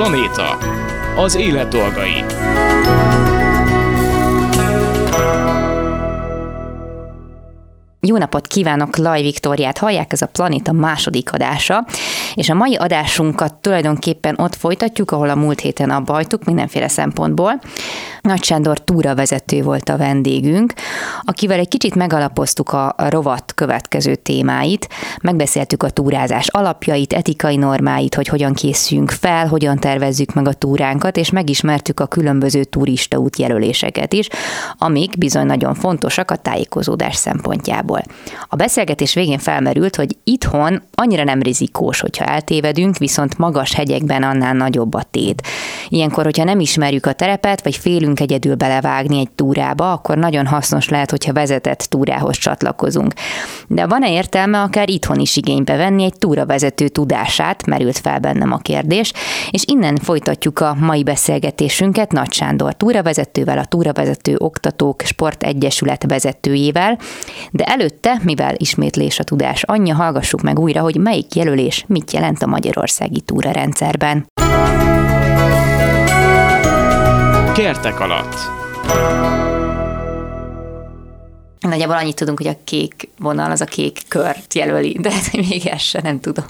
Planéta. Az élet dolgai. Jó napot kívánok, Laj Viktóriát hallják, ez a Planéta második adása, és a mai adásunkat tulajdonképpen ott folytatjuk, ahol a múlt héten abba hagytuk mindenféle szempontból. Nagy Sándor túravezető volt a vendégünk, akivel egy kicsit megalapoztuk a rovat következő témáit, megbeszéltük a túrázás alapjait, etikai normáit, hogy hogyan készüljünk fel, hogyan tervezzük meg a túránkat, és megismertük a különböző turista útjelöléseket is, amik bizony nagyon fontosak a tájékozódás szempontjából. A beszélgetés végén felmerült, hogy itthon annyira nem rizikós, hogyha eltévedünk, viszont magas hegyekben annál nagyobb a tét. Ilyenkor, hogyha nem ismerjük a terepet, vagy félünk egyedül belevágni egy túrába, akkor nagyon hasznos lehet, hogyha vezetett túrához csatlakozunk. De van-e értelme akár itthon is igénybe venni egy túravezető tudását, merült fel bennem a kérdés, és innen folytatjuk a mai beszélgetésünket Nagy Sándor túravezetővel, a Túravezető Oktatók Sport Egyesület vezetőjével, de előtte, mivel ismétlés a tudás anyja, hallgassuk meg újra, hogy melyik jelölés mit jelent a magyarországi túrarendszerben. Kertek alatt. Nagyjából annyit tudunk, hogy a kék vonal az a kék kört jelöli, de még ezt sem nem tudom.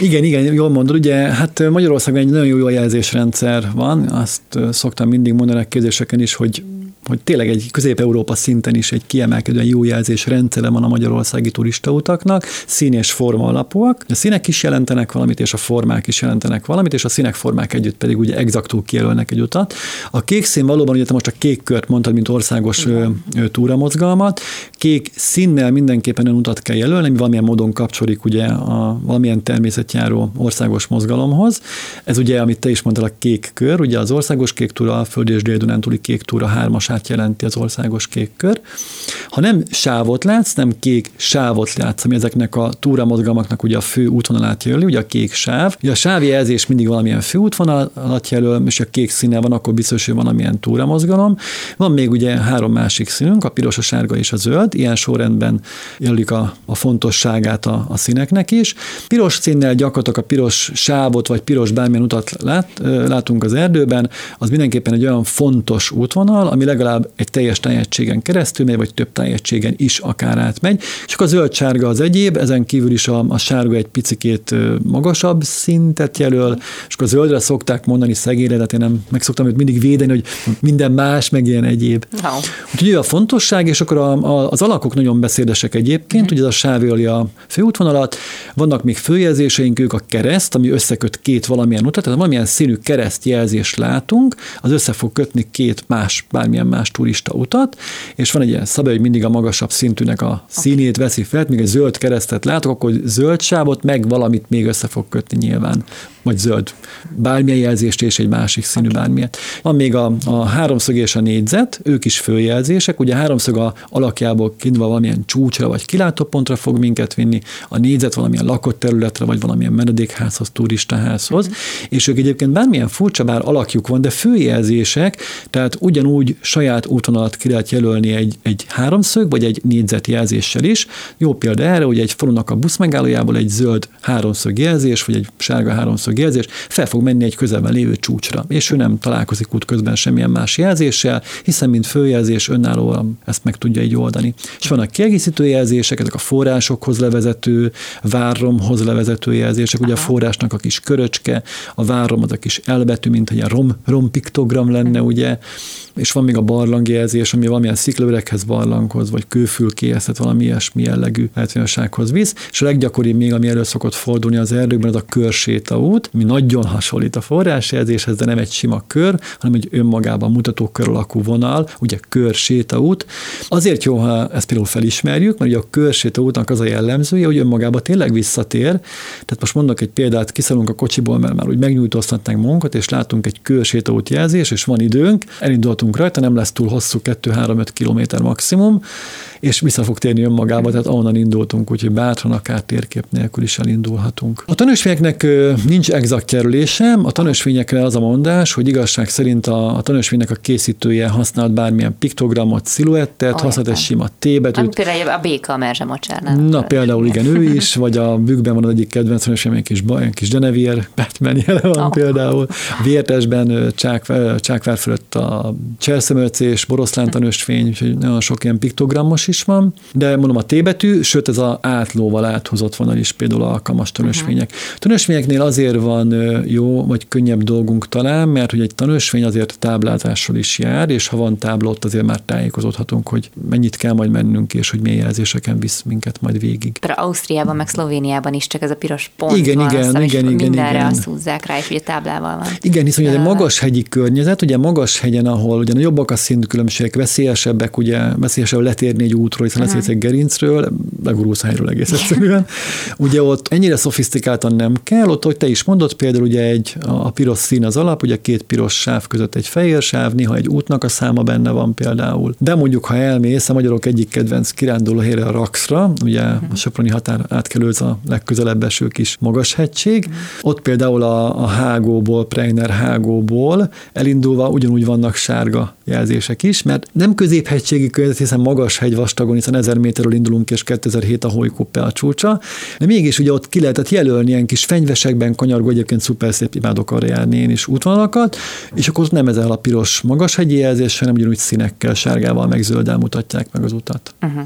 Igen, igen, jól mondod. Ugye, hát Magyarországon egy nagyon jó jelzésrendszer van, azt szoktam mindig mondani a kérdéseken is, hogy hogy tényleg egy közép-európa szinten is egy kiemelkedően jó jelzés rendszere van a magyarországi turistautaknak, szín és forma alapúak. A színek is jelentenek valamit, és a formák is jelentenek valamit, és a színek formák együtt pedig ugye exaktul kijelölnek egy utat. A kék szín valóban, ugye te most a kék kört mondtad, mint országos túramozgalmat. Kék színnel mindenképpen olyan utat kell jelölni, ami valamilyen módon kapcsolódik ugye a valamilyen természetjáró országos mozgalomhoz. Ez ugye, amit te is mondtál, a kék kör, ugye az országos kék túra, a Föld és Dél-Dunántúli kék túra hármas sávát jelenti az országos kék kör. Ha nem sávot látsz, nem kék sávot látsz, ami ezeknek a túramozgalmaknak ugye a fő útvonalát jelöli, ugye a kék sáv. Ugye a sávjelzés mindig valamilyen fő útvonalat jelöl, és a kék színe van, akkor biztos, hogy valamilyen túramozgalom. Van még ugye három másik színünk, a piros, a sárga és a zöld. Ilyen sorrendben jelölik a, a fontosságát a, a színeknek is. Piros színnel gyakorlatilag a piros sávot, vagy piros bármilyen utat lát, látunk az erdőben, az mindenképpen egy olyan fontos útvonal, ami legalább legalább egy teljes tájegységen keresztül megy, vagy több tájegységen is akár átmegy. Akkor a zöld-sárga az egyéb, ezen kívül is a, a sárga egy picikét magasabb szintet jelöl, és akkor a zöldre szokták mondani szegényre, de én nem meg szoktam őt mindig védeni, hogy minden más, meg ilyen egyéb. No. Úgyhogy a fontosság, és akkor a, a, az alakok nagyon beszédesek egyébként, mm. ugye ez a sáv a főútvonalat, vannak még főjelzéseink, ők a kereszt, ami összeköt két valamilyen utat, tehát valamilyen színű keresztjelzést látunk, az össze fog kötni két más, bármilyen más turista utat, és van egy ilyen szabály, hogy mindig a magasabb szintűnek a színét veszi fel, még egy zöld keresztet látok, akkor zöld sávot, meg valamit még össze fog kötni nyilván, vagy zöld bármilyen jelzést és egy másik színű okay. bármilyen. Van még a, a háromszög és a négyzet, ők is följelzések, ugye a háromszög a alakjából kiindulva valamilyen csúcsra vagy kilátópontra fog minket vinni, a négyzet valamilyen lakott területre, vagy valamilyen menedékházhoz, turistaházhoz, uh-huh. és ők egyébként bármilyen furcsa bár alakjuk van, de főjelzések, tehát ugyanúgy saját útvonalat ki lehet jelölni egy, egy háromszög, vagy egy négyzetjelzéssel is. Jó példa erre, hogy egy falunak a buszmegállójából egy zöld háromszög jelzés, vagy egy sárga háromszög jelzés fel fog menni egy közelben lévő csúcsra, és ő nem találkozik út közben semmilyen más jelzéssel, hiszen mint főjelzés önállóan ezt meg tudja így oldani. És vannak kiegészítő jelzések, ezek a forrásokhoz levezető, várromhoz levezető jelzések, ugye a forrásnak a kis köröcske, a várrom az a kis elbetű, mint egy rom, rom piktogram lenne, ugye, és van még a barlangjelzés, ami valamilyen sziklaüreghez, barlanghoz, vagy kőfülkéhez, tehát valami ilyesmi jellegű látványossághoz visz, és a leggyakoribb még, ami elő szokott fordulni az erdőkben, az a körsétaút, ami nagyon hasonlít a forrásjelzéshez, de nem egy sima kör, hanem egy önmagában mutató kör alakú vonal, ugye körsétaút. Azért jó, ha ezt például felismerjük, mert ugye a körsétaútnak az a jellemzője, hogy önmagában tényleg visszatér. Tehát most mondok egy példát, kiszállunk a kocsiból, mert már úgy megnyújtóztatnánk munkat, és látunk egy körsétaút jelzés, és van időnk, elindultunk rajta, nem lesz túl hosszú, 2-3-5 km maximum, és vissza fog térni önmagába, tehát ahonnan indultunk, úgyhogy bátran akár térkép nélkül is elindulhatunk. A tanúsvényeknek nincs exakt jelölése, a tanúsvényekre az a mondás, hogy igazság szerint a, a tanúsvénynek a készítője használt bármilyen piktogramot, sziluettet, oh, használt egy sima T-betűt. Ami például a béka a merzsemocsárnál. Na például igen, ő is, vagy a bükkben van az egyik kedvenc tanúsvény, kis, kis Genevier, Batman jelen van oh. például. Vértesben csák, csákvár fölött a cselszemölcés, boroszlán tanúsvény, úgyhogy nagyon sok ilyen piktogramos is van, de mondom a T betű, sőt ez a átlóval áthozott vonal is például alkalmas tanúsvények. Uh-huh. Tanúsvényeknél azért van jó, vagy könnyebb dolgunk talán, mert hogy egy tanúsvény azért táblázással is jár, és ha van tábla, ott azért már tájékozódhatunk, hogy mennyit kell majd mennünk, és hogy milyen jelzéseken visz minket majd végig. Például Ausztriában, meg Szlovéniában is csak ez a piros pont igen, van, igen, aztán, igen, igen, mindenre igen. azt húzzák rá, és ugye táblával van. Igen, hiszen ugye egy magas hegyi környezet, ugye magas hegyen, ahol ugye jobbak a szintkülönbségek, veszélyesebbek, ugye veszélyesebb letérni egy útról, hiszen uh-huh. egy gerincről, legurulsz a helyről egész egyszerűen. ugye ott ennyire szofisztikáltan nem kell, ott, hogy te is mondod, például ugye egy, a piros szín az alap, ugye két piros sáv között egy fehér sáv, néha egy útnak a száma benne van például. De mondjuk, ha elmész, a magyarok egyik kedvenc kiránduló helyre a Raxra, ugye uh-huh. a Soproni határ átkelőz a legközelebb eső kis magas hegység, uh-huh. ott például a, a Hágóból, Preiner Hágóból elindulva ugyanúgy vannak sárga jelzések is, mert nem középhegységi környezet, hiszen magas hegy vastagon, hiszen 1000 méterről indulunk, és 2007 a Hojkuppe a csúcsa, de mégis ugye ott ki lehetett jelölni ilyen kis fenyvesekben, kanyargó, egyébként szuper szép imádok arra járni én is útvonalakat, és akkor ott nem ezzel a piros magas hegyi jelzés, hanem ugyanúgy színekkel, sárgával, meg zölddel mutatják meg az utat. Uh-huh.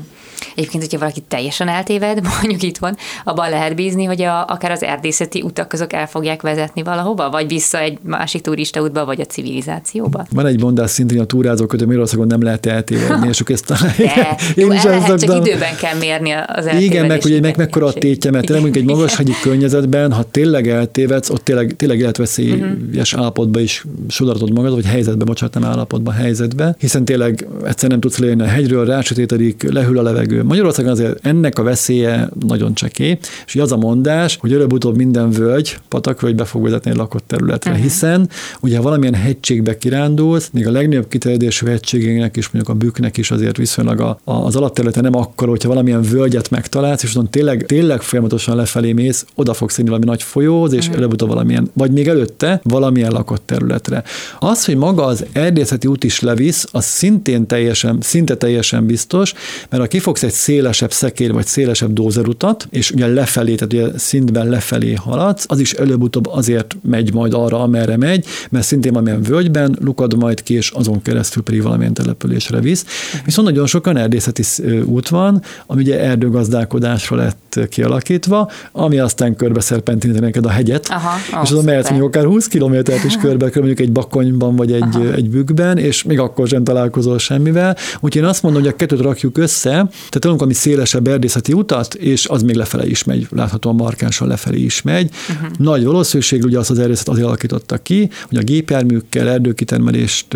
Egyébként, hogyha valaki teljesen eltéved, mondjuk itt van, abban lehet bízni, hogy a, akár az erdészeti utak azok el fogják vezetni valahova, vagy vissza egy másik turista útba, vagy a civilizációba. Van egy mondás szintén a túrázók, hogy Magyarországon nem lehet eltévedni, és akkor ezt De, én is lehet, csak időben kell mérni az Igen, meg hogy meg mekkora a tétje, mert tényleg egy magas hegyi környezetben, ha tényleg eltévedsz, ott tényleg, tényleg életveszélyes uh-huh. állapotba is sodaratod magad, vagy helyzetbe, bocsánat, nem állapotba, helyzetbe, hiszen tényleg egyszer nem tudsz lejönni a hegyről, rácsötétedik, lehűl a levegő, Magyarországon azért ennek a veszélye nagyon cseké, és az a mondás, hogy előbb-utóbb minden völgy, patakvölgy be fog vezetni egy lakott területre, uh-huh. hiszen ugye ha valamilyen hegységbe kirándulsz, még a legnagyobb kiterjedésű hegységének is, mondjuk a büknek is azért viszonylag a, a, az alapterülete nem akkor, hogyha valamilyen völgyet megtalálsz, és azon tényleg, tényleg folyamatosan lefelé mész, oda fogsz színni valami nagy folyóhoz, és uh-huh. előbb-utóbb valamilyen, vagy még előtte valamilyen lakott területre. Az, hogy maga az erdészeti út is levisz, az szintén teljesen, szinte teljesen biztos, mert ha kifogsz egy szélesebb szekér vagy szélesebb dózerutat, és ugye lefelé, tehát ugye szintben lefelé haladsz, az is előbb-utóbb azért megy majd arra, amerre megy, mert szintén valamilyen völgyben lukad majd ki, és azon keresztül pedig valamilyen településre visz. Viszont nagyon sokan erdészeti út van, ami ugye erdőgazdálkodásra lett kialakítva, ami aztán körbe szerpentiníteni neked a hegyet, Aha, és azon mehetsz mondjuk akár 20 kilométert is körbe, mondjuk egy bakonyban vagy egy, egy bükkben, és még akkor sem találkozol semmivel. Úgyhogy én azt mondom, hogy a kettőt rakjuk össze, tehát találunk ami szélesebb erdészeti utat, és az még lefele is megy, láthatóan markánsan lefelé is megy. Uh-huh. Nagy valószínűség, ugye azt az erdészet azért alakította ki, hogy a gépjárműkkel erdőkitermelést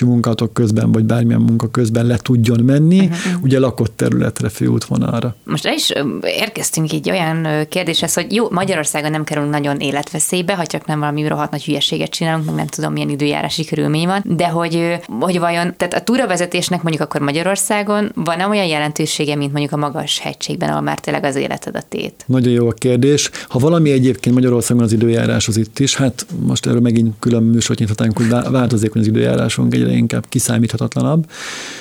munkátok közben, vagy bármilyen munka közben le tudjon menni, uh-huh. ugye lakott területre, főútvonalra. Most el is érkeztünk így olyan kérdéshez, hogy jó, Magyarországon nem kerülünk nagyon életveszélybe, ha csak nem valami rohadt nagy hülyeséget csinálunk, meg nem tudom, milyen időjárási körülmény van, de hogy, hogy vajon, tehát a túravezetésnek mondjuk akkor Magyarországon van olyan jelentősége, mint mondjuk a magas hegységben, ahol már tényleg az életed a tét? Nagyon jó a kérdés. Ha valami egyébként Magyarországon az időjárás az itt is, hát most erről megint külön műsort nyithatnánk, hogy változékony az időjárásunk, egyre inkább kiszámíthatatlanabb.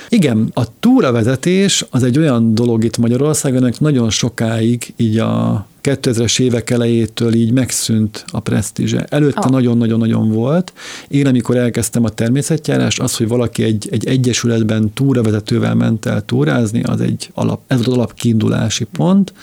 Igen, a túravezetés az egy olyan dolog itt Magyarországon, nagyon sokáig így a 2000-es évek elejétől így megszűnt a presztízse. Előtte oh. nagyon-nagyon-nagyon volt. Én, amikor elkezdtem a természetjárás, az, hogy valaki egy, egy egyesületben túravezetővel ment el túrázni, az egy alap, ez volt az alap kiindulási pont.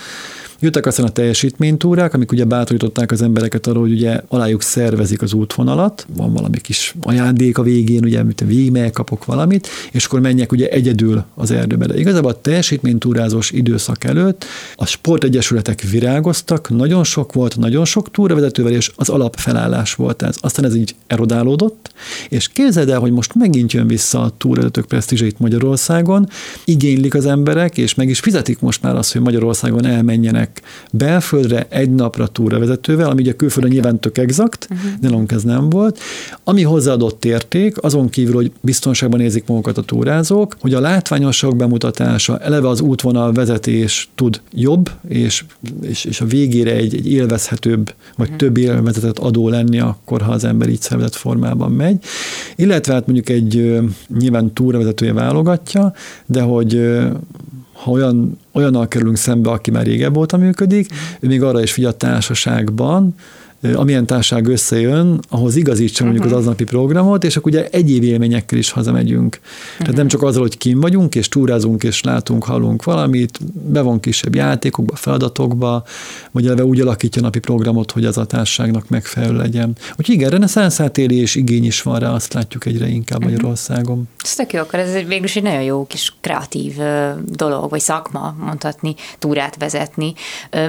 Jöttek aztán a teljesítménytúrák, amik ugye bátorították az embereket arra, hogy ugye alájuk szervezik az útvonalat, van valami kis ajándék a végén, ugye, amit végig kapok valamit, és akkor menjek ugye egyedül az erdőbe. De igazából a teljesítménytúrázós időszak előtt a sportegyesületek virágoztak, nagyon sok volt, nagyon sok túravezetővel, és az alapfelállás volt ez. Aztán ez így erodálódott, és képzeld el, hogy most megint jön vissza a túravezetők presztízse itt Magyarországon, igénylik az emberek, és meg is fizetik most már azt, hogy Magyarországon elmenjenek mennek belföldre egy napra túravezetővel, ami ugye külföldön nyilván tök exakt, uh-huh. de nálunk ez nem volt. Ami hozzáadott érték, azon kívül, hogy biztonságban érzik magukat a túrázók, hogy a látványosság bemutatása, eleve az útvonal vezetés tud jobb, és, és, és a végére egy, egy élvezhetőbb, vagy uh-huh. több élvezetet adó lenni akkor, ha az ember így szervezett formában megy. Illetve hát mondjuk egy nyilván túravezetője válogatja, de hogy ha olyan, olyannal kerülünk szembe, aki már régebb óta működik, ő még arra is figyel a társaságban, amilyen társaság összejön, ahhoz igazítsa mondjuk uh-huh. az mhm. aznapi programot, és akkor ugye egyéb élményekkel is hazamegyünk. Uh-huh. Tehát nem csak azzal, hogy kim vagyunk, és túrázunk, és látunk, hallunk valamit, bevon kisebb játékokba, feladatokba, vagy eleve úgy alakítja a napi programot, hogy az a társaságnak megfelelő legyen. Úgyhogy igen, reneszánszát és igény is van rá, azt látjuk egyre inkább uh-huh. Magyarországon. Ez tök jó, akkor ez végül is egy nagyon jó kis kreatív dolog, vagy szakma mondhatni, túrát vezetni.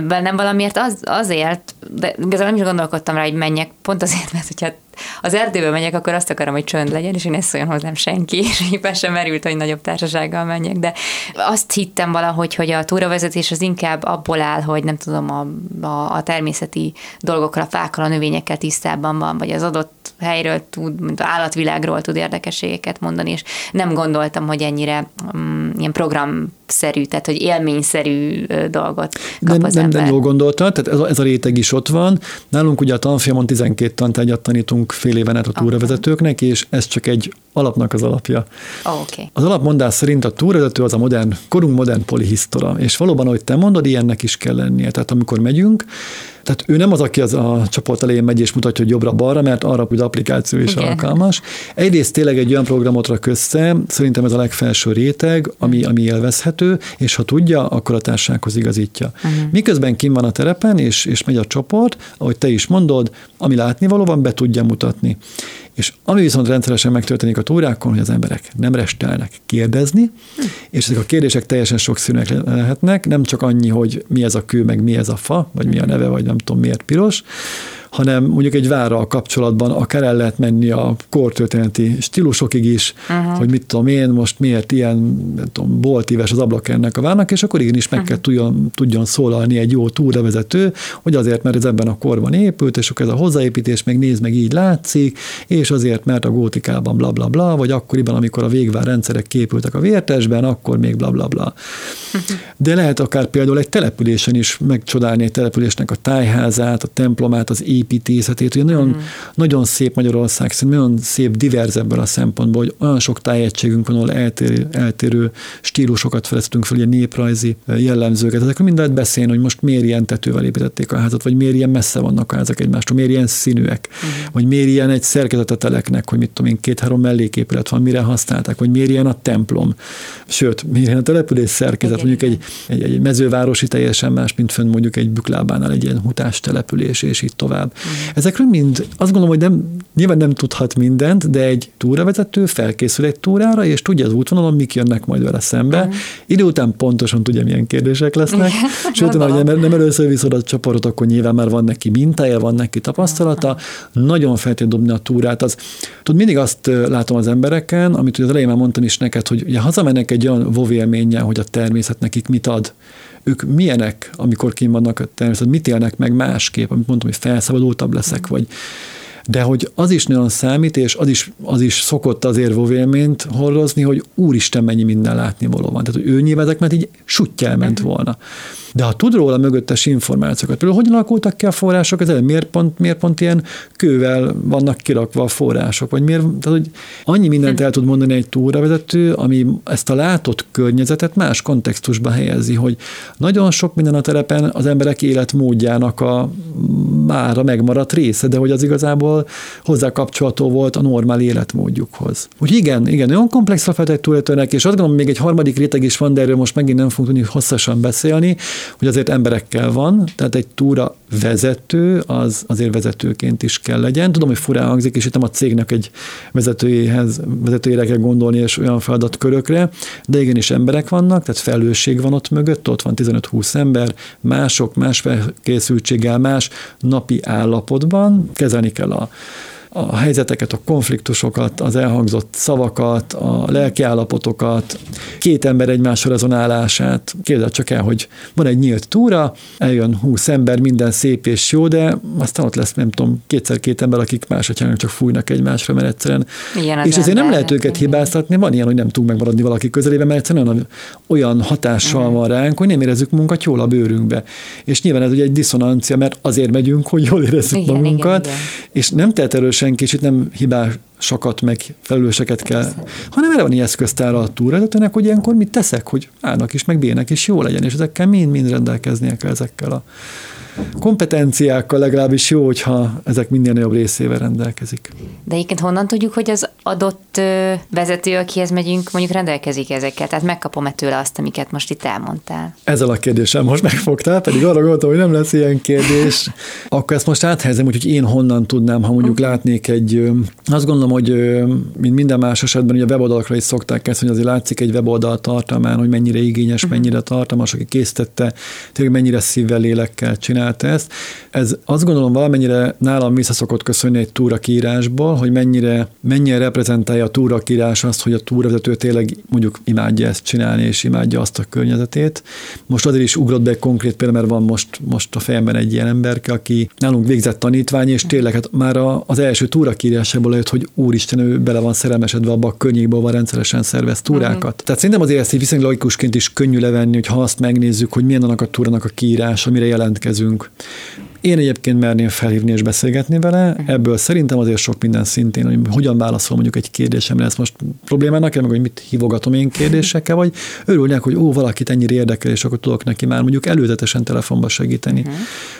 Nem valamiért az, azért, de igazából nem is gondolkodtam rá, hogy menjek, pont azért, mert hogyha az erdőbe megyek, akkor azt akarom, hogy csönd legyen, és én ne szóljon hozzám senki, és éppen sem merült, hogy nagyobb társasággal menjek, de azt hittem valahogy, hogy a túravezetés az inkább abból áll, hogy nem tudom, a, a, a természeti dolgokkal, a fákkal, a növényekkel tisztában van, vagy az adott helyről tud, mint állatvilágról tud érdekességeket mondani, és nem gondoltam, hogy ennyire um, ilyen programszerű, tehát hogy élményszerű dolgot kap nem, az nem, ember. Nem jól gondoltad, tehát ez a, ez a réteg is ott van. Nálunk ugye a tanfolyamon 12 tantárgyat tanítunk fél éven át a túravezetőknek, és ez csak egy alapnak az alapja. Oh, okay. Az alapmondás szerint a túravezető az a modern, korunk modern polihisztora, és valóban, ahogy te mondod, ilyennek is kell lennie. Tehát amikor megyünk, tehát ő nem az, aki az a csoport elején megy és mutatja, hogy jobbra-balra, mert arra hogy applikáció is Igen. alkalmas. Egyrészt tényleg egy olyan programot rak össze, szerintem ez a legfelső réteg, ami, ami élvezhető, és ha tudja, akkor a társasághoz igazítja. Uh-huh. Miközben kim van a terepen, és, és megy a csoport, ahogy te is mondod, ami látni valóban be tudja mutatni. És ami viszont rendszeresen megtörténik a túrákon, hogy az emberek nem restelnek kérdezni, és ezek a kérdések teljesen sokszínűek lehetnek, nem csak annyi, hogy mi ez a kő, meg mi ez a fa, vagy mi a neve, vagy nem tudom miért piros, hanem mondjuk egy várral kapcsolatban akár el lehet menni a kortörténeti stílusokig is, uh-huh. hogy mit tudom én, most miért ilyen nem tudom, boltíves az ablak ennek a várnak, és akkor igenis meg uh-huh. kell tudjon, tudjon szólalni egy jó túravezető, hogy azért, mert ez ebben a korban épült, és akkor ez a hozzáépítés meg néz meg így látszik, és azért, mert a gótikában bla bla bla, vagy akkoriban, amikor a végvár rendszerek képültek a vértesben, akkor még bla bla bla. Uh-huh. De lehet akár például egy településen is megcsodálni egy településnek a tájházát, a templomát, az építészetét, hogy nagyon, mm. nagyon szép Magyarország, szerintem nagyon szép divers ebből a szempontból, hogy olyan sok tájegységünk van, ahol eltérő, eltérő stílusokat fedeztünk fel, ilyen néprajzi jellemzőket. Ezekről mind lehet beszélni, hogy most miért ilyen tetővel építették a házat, vagy miért ilyen messze vannak a házak egymástól, miért ilyen színűek, mm. vagy miért ilyen egy szerkezet a teleknek, hogy mit tudom én, két-három melléképület van, mire használták, vagy miért ilyen a templom. Sőt, miért ilyen a település szerkezet, Igen, mondjuk egy, egy, egy mezővárosi teljesen más, mint fönn mondjuk egy büklábánál egy ilyen hutás település, és így tovább. Uh-huh. Ezekről mind azt gondolom, hogy nem, nyilván nem tudhat mindent, de egy túravezető felkészül egy túrára, és tudja az útvonalon, mik jönnek majd vele szembe. Uh-huh. Idő után pontosan tudja, milyen kérdések lesznek. Sőt, ha nem, nem először viszod a csapatot, akkor nyilván már van neki mintája, van neki tapasztalata. Nagyon fel dobni a túrát. Az, tud, mindig azt látom az embereken, amit az elején már mondtam is neked, hogy ugye hazamennek egy olyan vovélménnyel, hogy a természet nekik mit ad ők milyenek, amikor kim vannak a természetben, mit élnek meg másképp, amit mondtam, hogy felszabadultabb leszek, vagy de hogy az is nagyon számít, és az is, az is szokott azért vovélményt hordozni, hogy úristen, mennyi minden látni való van. Tehát, hogy ő nyilván mert így suttya elment mhm. volna. De ha tud róla mögöttes információkat, például hogyan alakultak ki a források, ez miért pont, miért pont ilyen kővel vannak kirakva a források, vagy miért, tehát, hogy annyi mindent el tud mondani egy túravezető, ami ezt a látott környezetet más kontextusba helyezi, hogy nagyon sok minden a telepen az emberek életmódjának a mára megmaradt része, de hogy az igazából hozzá kapcsolható volt a normál életmódjukhoz. Úgy igen, igen, nagyon komplex a feltett túléltőnek, és azt gondolom, még egy harmadik réteg is van, de erről most megint nem fogunk tudni hosszasan beszélni, hogy azért emberekkel van, tehát egy túra vezető, az azért vezetőként is kell legyen. Tudom, hogy furán hangzik, és itt nem a cégnek egy vezetőjéhez, vezetőjére kell gondolni, és olyan feladatkörökre, de igenis emberek vannak, tehát felelősség van ott mögött, ott van 15-20 ember, mások, más felkészültséggel, más napi állapotban, kezelni kell a a helyzeteket, a konfliktusokat, az elhangzott szavakat, a lelkiállapotokat, két ember egymásra rezonálását. Képzeld csak el, hogy van egy nyílt túra, eljön húsz ember, minden szép és jó, de aztán ott lesz, nem tudom, kétszer-két ember, akik másodjának csak fújnak egymásra, mert egyszerűen. Igen, az és ezért nem lehet őket hibáztatni, van ilyen, hogy nem tudunk megmaradni valaki közelében, mert egyszerűen olyan, hatással uh-huh. van ránk, hogy nem érezzük munkat jól a bőrünkbe. És nyilván ez ugye egy diszonancia, mert azért megyünk, hogy jól érezzük igen, magunkat, igen, igen. és nem tehet erről senki, és itt nem hibásokat, meg felelőseket kell, Persze. hanem erre van ilyen eszköztára a túravezetőnek, hogy ilyenkor mit teszek, hogy állnak is, meg bének is jó legyen, és ezekkel mind-mind rendelkeznie kell ezekkel a kompetenciákkal legalábbis jó, hogyha ezek minden jobb részével rendelkezik. De egyébként honnan tudjuk, hogy az adott vezető, akihez megyünk, mondjuk rendelkezik ezekkel? Tehát megkapom-e tőle azt, amiket most itt elmondtál? Ezzel a kérdésem most megfogtál, pedig arra gondoltam, hogy nem lesz ilyen kérdés. Akkor ezt most áthelyezem, hogy én honnan tudnám, ha mondjuk látnék egy, azt gondolom, hogy mint minden más esetben, ugye a weboldalakra is szokták ezt, hogy azért látszik egy weboldal tartalmán, hogy mennyire igényes, uh-huh. mennyire tartalmas, aki készítette, tényleg mennyire szívvel, lélekkel csinál csinálta ezt. Ez azt gondolom valamennyire nálam visszaszokott köszönni egy túrakírásból, hogy mennyire, mennyire reprezentálja a túrakírás azt, hogy a túravezető tényleg mondjuk imádja ezt csinálni, és imádja azt a környezetét. Most azért is ugrott be egy konkrét példa, mert van most, most a fejemben egy ilyen emberke, aki nálunk végzett tanítvány, és tényleg hát már az első túrakírásából lejött, hogy úristen, ő bele van szerelmesedve abba a környékbe, van rendszeresen szervez túrákat. Uh-huh. Tehát szerintem azért ezt így viszonylag logikusként is könnyű levenni, hogy ha azt megnézzük, hogy milyen annak a túrának a kiírás, amire jelentkezünk, vagyunk. Én egyébként merném felhívni és beszélgetni vele, uh-huh. ebből szerintem azért sok minden szintén, hogy hogyan válaszol mondjuk egy kérdésemre, ez most problémának, meg hogy mit hívogatom én kérdésekkel, vagy örülnek, hogy ó, valakit ennyire érdekel, és akkor tudok neki már mondjuk előzetesen telefonba segíteni, uh-huh.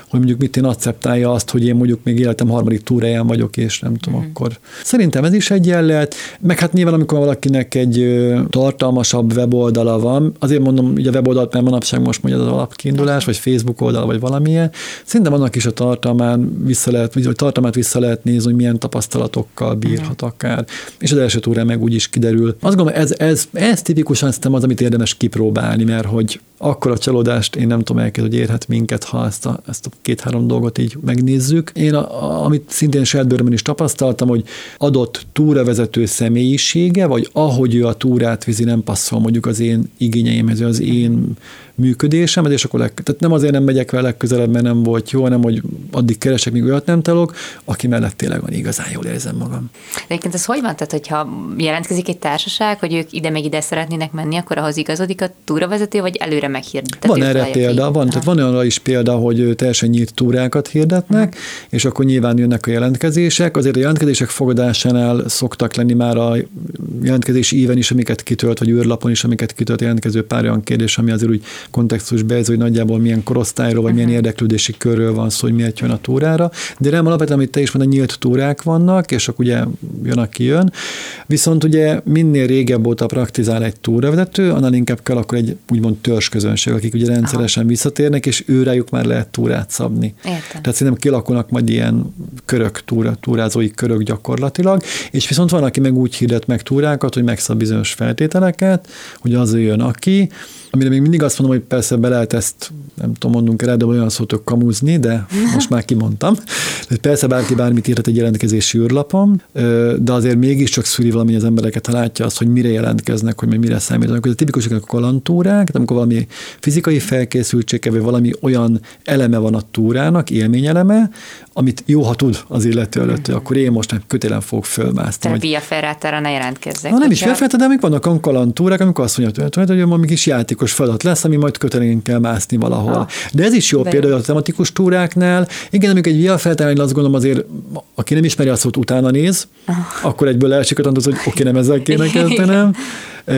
hogy mondjuk mit én akceptálja azt, hogy én mondjuk még életem harmadik túráján vagyok, és nem tudom, uh-huh. akkor szerintem ez is egy jellet, meg hát nyilván amikor valakinek egy tartalmasabb weboldala van, azért mondom, hogy a weboldalt, mert manapság most mondja az alapkiindulás, vagy Facebook oldal, vagy valamilyen, szerintem vannak is a tartalmán vissza lehet, vagy tartalmát vissza lehet nézni, hogy milyen tapasztalatokkal bírhat akár. És az első túrán meg úgy is kiderül. Azt gondolom, ez, ez, ez tipikusan szerintem az, amit érdemes kipróbálni, mert hogy akkor a csalódást én nem tudom elkezdeni, hogy érhet minket, ha ezt a, ezt a két-három dolgot így megnézzük. Én, a, a, amit szintén saját is tapasztaltam, hogy adott túravezető személyisége, vagy ahogy ő a túrát vizi, nem passzol mondjuk az én igényeimhez, az én működésem, és akkor leg, tehát nem azért nem megyek vele legközelebb, mert nem volt jó, hanem hogy addig keresek, míg olyat nem talok, aki mellett tényleg van igazán jól érzem magam. De egyébként ez hogy van? Tehát, hogyha jelentkezik egy társaság, hogy ők ide meg ide szeretnének menni, akkor ahhoz igazodik a túravezető, vagy előre meghirdetik? Van erre példa, van, tehát van olyan is példa, hogy teljesen nyílt túrákat hirdetnek, uh-huh. és akkor nyilván jönnek a jelentkezések. Azért a jelentkezések fogadásánál szoktak lenni már a jelentkezési íven is, amiket kitölt, vagy űrlapon is, amiket kitölt jelentkező pár olyan kérdés, ami azért úgy kontextusba ez, hogy nagyjából milyen korosztályról, vagy uh-huh. milyen mhm. érdeklődési körről van szó, hogy miért jön a túrára. De nem alapvetően, amit te is mondod, nyílt túrák vannak, és akkor ugye jön, aki jön. Viszont ugye minél régebb óta praktizál egy túravezető, annál inkább kell akkor egy úgymond törzsközönség, akik ugye rendszeresen Aha. visszatérnek, és őrájuk már lehet túrát szabni. Értem. Tehát szerintem kialakulnak majd ilyen körök, túra, túrázói körök gyakorlatilag, és viszont van, aki meg úgy hirdet meg túrákat, hogy megszab bizonyos feltételeket, hogy az jön, aki, amire még mindig azt mondom, hogy persze be lehet ezt, nem tudom, mondunk el, de olyan szót, hogy kamuzni, de most már kimondtam. De persze bárki bármit írhat egy jelentkezési űrlapon, de azért mégiscsak szüli valami az embereket, ha látja azt, hogy mire jelentkeznek, hogy mire számítanak. Ez a tipikusak a kalantúrák, amikor valami fizikai felkészültsége, vagy valami olyan eleme van a túrának, élményeleme, amit jó, ha tud az illető előtt, hogy akkor én most nem kötélen fogok fölmászni. Tehát via ferrátára ne jelentkezzek. Na, nem is felfelte, de amik vannak kalantúrák, amikor azt mondja, hogy, hogy valami kis játékos feladat lesz, ami majd kötelén kell mászni valahol. Ha. De ez is jó de például a tematikus túráknál. Igen, amikor egy via feltállás, azt gondolom azért, aki nem ismeri a szót, utána néz, ah. akkor egyből elsikat, hogy oké, nem ezzel kéne kezdenem.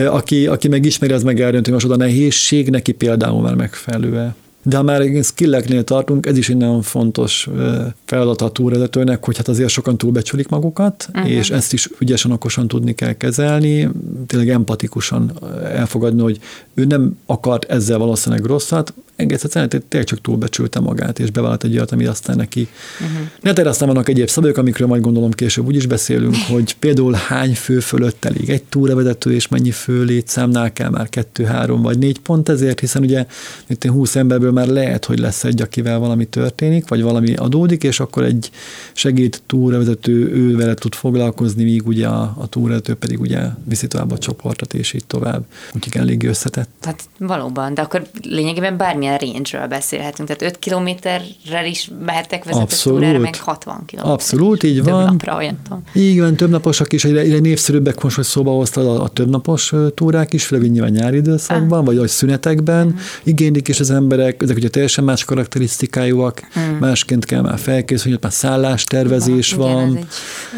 Aki, aki meg ismeri, az meg eldönti, hogy most oda nehézség, neki például már megfelelő de ha már skilleknél tartunk, ez is egy nagyon fontos feladat a túlvezetőnek, hogy hát azért sokan túlbecsülik magukat, uh-huh. és ezt is ügyesen, okosan tudni kell kezelni, tényleg empatikusan elfogadni, hogy ő nem akart ezzel valószínűleg rosszat, egész egyszerűen tényleg csak túlbecsülte magát, és bevállalt egy olyat, ami aztán neki. Uh-huh. Ne aztán vannak egyéb szabályok, amikről majd gondolom később úgy is beszélünk, hogy például hány fő fölött elég egy túravezető, és mennyi fő létszámnál kell már kettő, három vagy négy pont ezért, hiszen ugye itt 20 emberből már lehet, hogy lesz egy, akivel valami történik, vagy valami adódik, és akkor egy segít túravezető ő vele tud foglalkozni, míg ugye a, a túravezető pedig ugye viszi tovább a csoportot, és így tovább. Úgyhogy elég összetett. Hát valóban, de akkor lényegében bármilyen milyen range-ről beszélhetünk, tehát 5 kilométerrel is mehettek vezetőtúrára, meg 60 km. Abszolút, így több van. napra, olyan. Így van, több naposak is, egyre, egyre népszerűbbek most, hogy szóba hoztad a, a többnapos túrák is, főleg nyilván nyári időszakban, ah. vagy a szünetekben uh-huh. igénylik is az emberek, ezek ugye teljesen más karakterisztikájúak, uh-huh. másként kell már felkészülni, már szállástervezés van. van. Igen,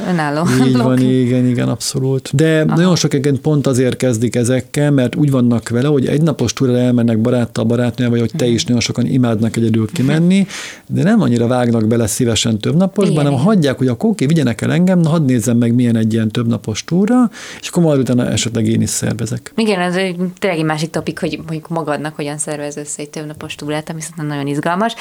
önálló Így van, igen, igen, abszolút. De Aha. nagyon sok pont azért kezdik ezekkel, mert úgy vannak vele, hogy egy napos túrára elmennek baráttal, barátnővel, vagy hogy te is nagyon sokan imádnak egyedül kimenni, de nem annyira vágnak bele szívesen több napos, hanem hagyják, hogy a kóki vigyenek el engem, na hadd nézzem meg, milyen egy ilyen több napos túra, és akkor majd utána esetleg én is szervezek. Igen, ez tényleg egy másik topik, hogy mondjuk magadnak hogyan szervez össze egy több napos túrát, ami szerintem nagyon izgalmas,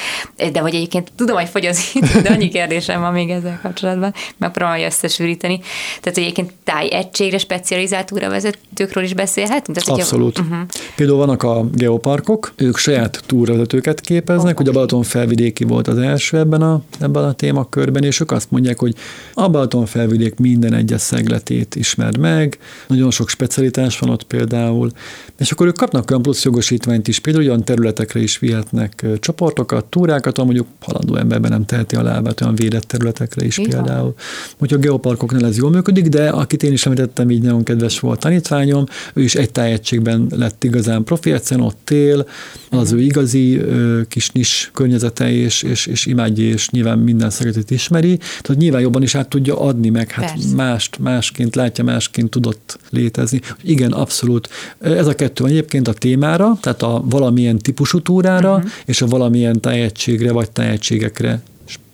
de hogy egyébként tudom, hogy fogy az idő, de annyi kérdésem van még ezzel kapcsolatban, megpróbálom összesűríteni. Tehát, hogy egyébként tájegységre specializált túravezetőkről is beszélhetünk? Tehát, Abszolút. Hogyha, uh-huh. Például vannak a geoparkok, ők saját túravezetőket képeznek, ugye a Balaton felvidéki volt az első ebben a, ebben a témakörben, és ők azt mondják, hogy a Balaton felvidék minden egyes szegletét ismerd meg, nagyon sok specialitás van ott például, és akkor ők kapnak olyan plusz jogosítványt is, például olyan területekre is vihetnek csoportokat, túrákat, ahol mondjuk halandó emberben nem teheti a lábát, olyan védett területekre is Igen. például. Úgyhogy a geoparkoknál ez jól működik, de akit én is említettem, így nagyon kedves volt tanítványom, ő is egy tájegységben lett igazán profi, egyszerűen ott él, az ő igazi kis nis környezete, és, és, és imádja, és nyilván minden szeretet ismeri, tehát nyilván jobban is át tudja adni, meg hát Persze. mást, másként látja, másként tudott létezni. Igen, abszolút. Ez a kettő egyébként a témára, tehát a valamilyen típusú túrára, uh-huh. és a valamilyen tájegységre vagy tájegységekre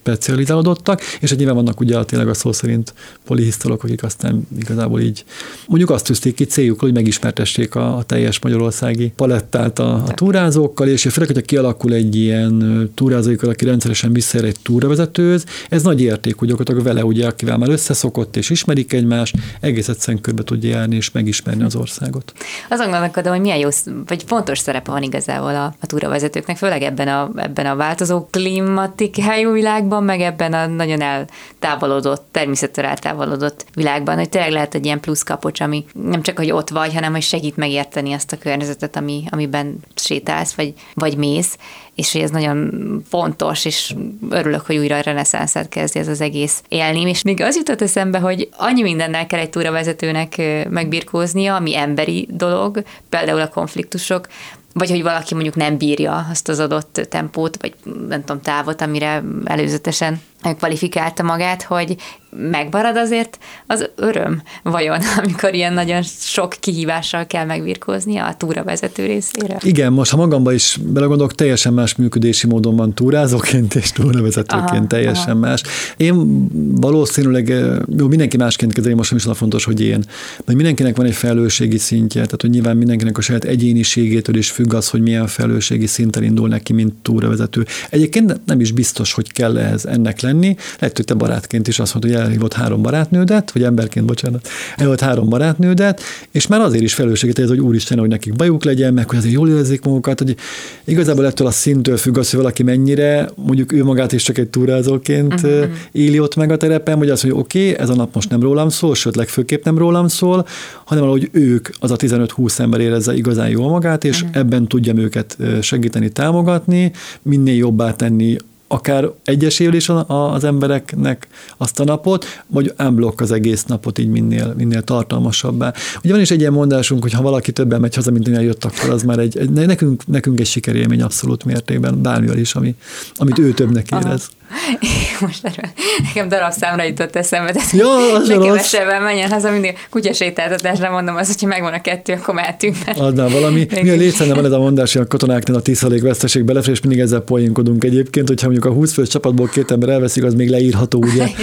specializálódottak, és egy nyilván vannak ugye tényleg a szó szerint polihisztolok, akik aztán igazából így mondjuk azt tűzték ki céljuk, hogy megismertessék a, a teljes magyarországi palettát a, a túrázókkal, és főleg, hogyha kialakul egy ilyen túrázóikkal, aki rendszeresen visszaér egy túravezetőz, ez nagy érték, hogy gyakorlatilag vele, ugye, akivel már összeszokott és ismerik egymást, egész egyszerűen körbe tudja járni és megismerni az országot. Azon gondolkodom, hogy milyen jó, vagy fontos szerepe van igazából a, a túravezetőknek, főleg ebben a, ebben a változó klimatikájú világban, világban, meg ebben a nagyon eltávolodott, természettől eltávolodott világban, hogy tényleg lehet egy ilyen plusz kapocs, ami nem csak, hogy ott vagy, hanem hogy segít megérteni azt a környezetet, ami, amiben sétálsz, vagy, vagy mész, és hogy ez nagyon fontos, és örülök, hogy újra a reneszánszát kezdi ez az egész élni. És még az jutott eszembe, hogy annyi mindennel kell egy túravezetőnek megbirkóznia, ami emberi dolog, például a konfliktusok, vagy hogy valaki mondjuk nem bírja azt az adott tempót, vagy nem tudom, távot, amire előzetesen kvalifikálta magát, hogy megmarad azért az öröm vajon, amikor ilyen nagyon sok kihívással kell megvirkóznia a túravezető részére? Igen, most ha magamba is belegondolok, teljesen más működési módon van túrázóként és túravezetőként aha, teljesen aha. más. Én valószínűleg, jó, mindenki másként kezeli, most nem is fontos, hogy én, de mindenkinek van egy felelősségi szintje, tehát hogy nyilván mindenkinek a saját egyéniségétől is függ az, hogy milyen felelősségi szinten indul neki, mint túravezető. Egyébként nem is biztos, hogy kell ehhez ennek lenni. Lehet, hogy te barátként is azt mondod, hogy elhívott három barátnődet, vagy emberként, bocsánat, elhívott három barátnődet, és már azért is felelősséget ez, hogy úristen, hogy nekik bajuk legyen, meg hogy azért jól érezzék magukat, hogy igazából ettől a szintől függ az, hogy valaki mennyire, mondjuk ő magát is csak egy túrázóként uh-huh. éli ott meg a terepen, vagy az, hogy oké, okay, ez a nap most nem rólam szól, sőt, legfőképp nem rólam szól, hanem valahogy ők, az a 15-20 ember érezze igazán jól magát, és uh-huh. ebben tudjam őket segíteni, támogatni, minél jobbá tenni akár egyesével is az embereknek azt a napot, vagy unblock az egész napot így minél, minél tartalmasabbá. Ugye van is egy ilyen mondásunk, hogy ha valaki többen megy haza, mint jött, akkor az már egy, egy nekünk, nekünk egy sikerélmény abszolút mértékben, bármivel is, ami, amit ő többnek érez. Most erről nekem darabszámra jutott eszembe, de ja, az ne kevesebben menjen haza, mindig kutyasétáltatásra mondom az, hogyha megvan a kettő, akkor mehetünk. Adnál valami. Mi a létszene van ez a mondás, hogy a katonáknál a tízszalék veszteség belefér, és mindig ezzel poénkodunk egyébként, hogyha mondjuk a 20 fős csapatból két ember elveszik, az még leírható, ugye?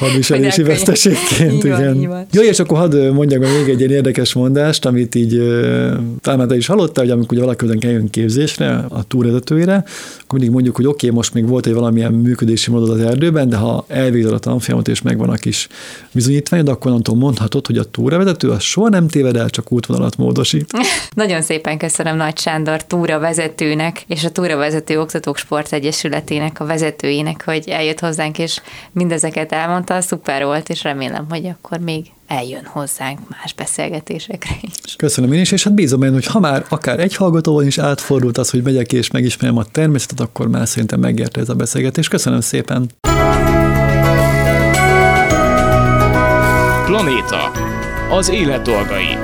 hadviselési veszteségként. igen. Jó, és akkor hadd mondjak meg még egy ilyen érdekes mondást, amit így talán te is hallottál, hogy amikor valaki udán eljön képzésre, a túrvezetőire, akkor mindig mondjuk, hogy oké, okay, most még volt egy valamilyen működési módod az erdőben, de ha elvégzed a tanfolyamot és megvan a kis bizonyítványod, akkor onnantól mondhatod, hogy a túravezető az soha nem téved el, csak útvonalat módosít. Nagyon szépen köszönöm Nagy Sándor túravezetőnek és a túravezető Oktatók Sport Egyesületének a vezetőjének, hogy eljött hozzánk, és mindezeket elmondta, szuper volt, és remélem, hogy akkor még eljön hozzánk más beszélgetésekre is. Köszönöm én is, és hát bízom én, hogy ha már akár egy hallgatóval is átfordult az, hogy megyek és megismerem a természetet, akkor már szerintem megérte ez a beszélgetés. Köszönöm szépen! Planéta. Az élet dolgai.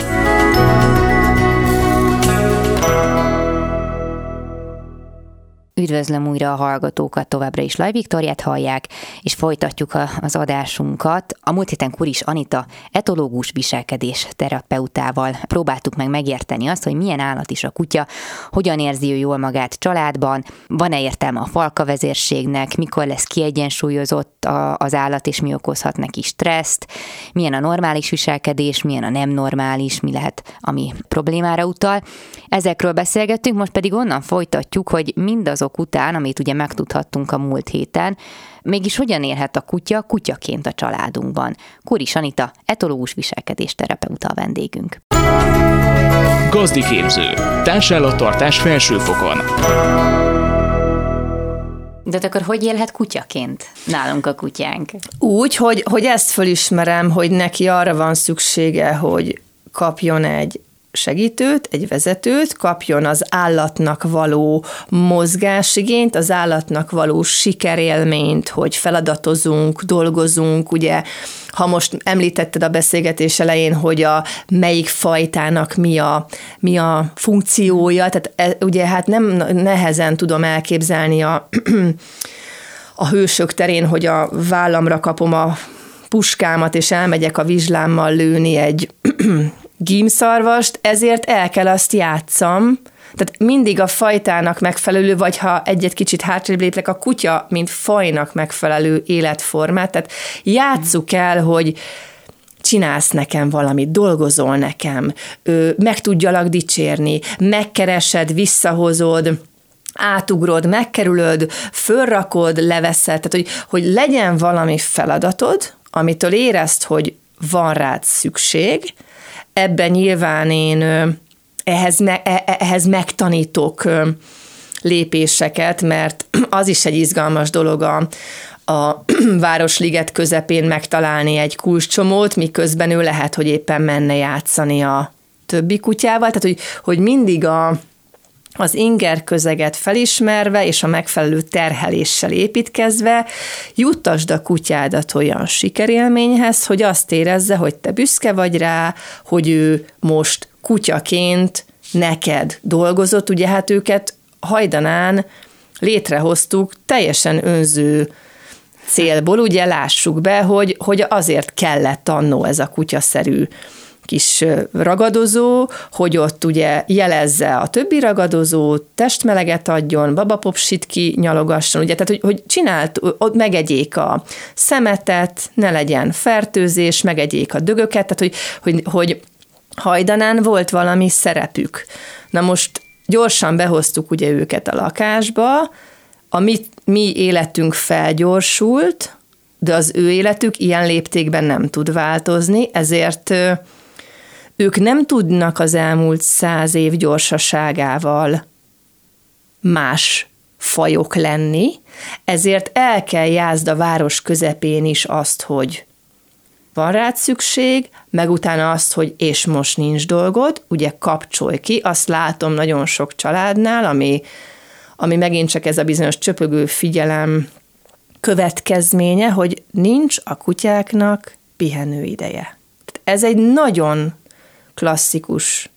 Üdvözlöm újra a hallgatókat, továbbra is Laj Viktoriát hallják, és folytatjuk a, az adásunkat. A múlt héten Kuris Anita etológus viselkedés terapeutával próbáltuk meg megérteni azt, hogy milyen állat is a kutya, hogyan érzi ő jól magát családban, van-e értelme a falka vezérségnek, mikor lesz kiegyensúlyozott a, az állat, és mi okozhat neki stresszt, milyen a normális viselkedés, milyen a nem normális, mi lehet, ami problémára utal. Ezekről beszélgettünk, most pedig onnan folytatjuk, hogy mindazok azok után, amit ugye megtudhattunk a múlt héten, mégis hogyan élhet a kutya kutyaként a családunkban? Kuri Sanita, etológus viselkedés terapeuta a vendégünk. Gazdi képző. Társállattartás felsőfokon. De akkor hogy élhet kutyaként nálunk a kutyánk? Úgy, hogy, hogy ezt fölismerem, hogy neki arra van szüksége, hogy kapjon egy segítőt, egy vezetőt, kapjon az állatnak való mozgásigényt, az állatnak való sikerélményt, hogy feladatozunk, dolgozunk, ugye ha most említetted a beszélgetés elején, hogy a melyik fajtának mi a, mi a funkciója, tehát e, ugye hát nem nehezen tudom elképzelni a, a hősök terén, hogy a vállamra kapom a puskámat, és elmegyek a vizslámmal lőni egy gímszarvast, ezért el kell azt játszam, tehát mindig a fajtának megfelelő, vagy ha egyet kicsit hátrébb lépek, a kutya, mint fajnak megfelelő életformát, tehát játsszuk el, hogy csinálsz nekem valamit, dolgozol nekem, meg tudjalak dicsérni, megkeresed, visszahozod, átugrod, megkerülöd, fölrakod, leveszed, tehát hogy, hogy legyen valami feladatod, amitől érezt, hogy van rád szükség, ebben nyilván én ehhez, e, e, ehhez megtanítok lépéseket, mert az is egy izgalmas dolog a, a Városliget közepén megtalálni egy kulcscsomót, miközben ő lehet, hogy éppen menne játszani a többi kutyával, tehát hogy, hogy mindig a, az inger közeget felismerve és a megfelelő terheléssel építkezve juttasd a kutyádat olyan sikerélményhez, hogy azt érezze, hogy te büszke vagy rá, hogy ő most kutyaként neked dolgozott. Ugye hát őket hajdanán létrehoztuk teljesen önző célból, ugye lássuk be, hogy, hogy azért kellett annó ez a kutyaszerű kis ragadozó, hogy ott ugye jelezze a többi ragadozó, testmeleget adjon, babapopsit ki nyalogasson, ugye, tehát hogy, hogy csinált, ott megegyék a szemetet, ne legyen fertőzés, megegyék a dögöket, tehát hogy, hogy, hogy hajdanán volt valami szerepük. Na most gyorsan behoztuk ugye őket a lakásba, a mi, mi életünk felgyorsult, de az ő életük ilyen léptékben nem tud változni, ezért ők nem tudnak az elmúlt száz év gyorsaságával más fajok lenni, ezért el kell jázd a város közepén is azt, hogy van rád szükség, meg utána azt, hogy és most nincs dolgod, ugye kapcsolj ki, azt látom nagyon sok családnál, ami, ami megint csak ez a bizonyos csöpögő figyelem következménye, hogy nincs a kutyáknak pihenő ideje. Ez egy nagyon klasszikus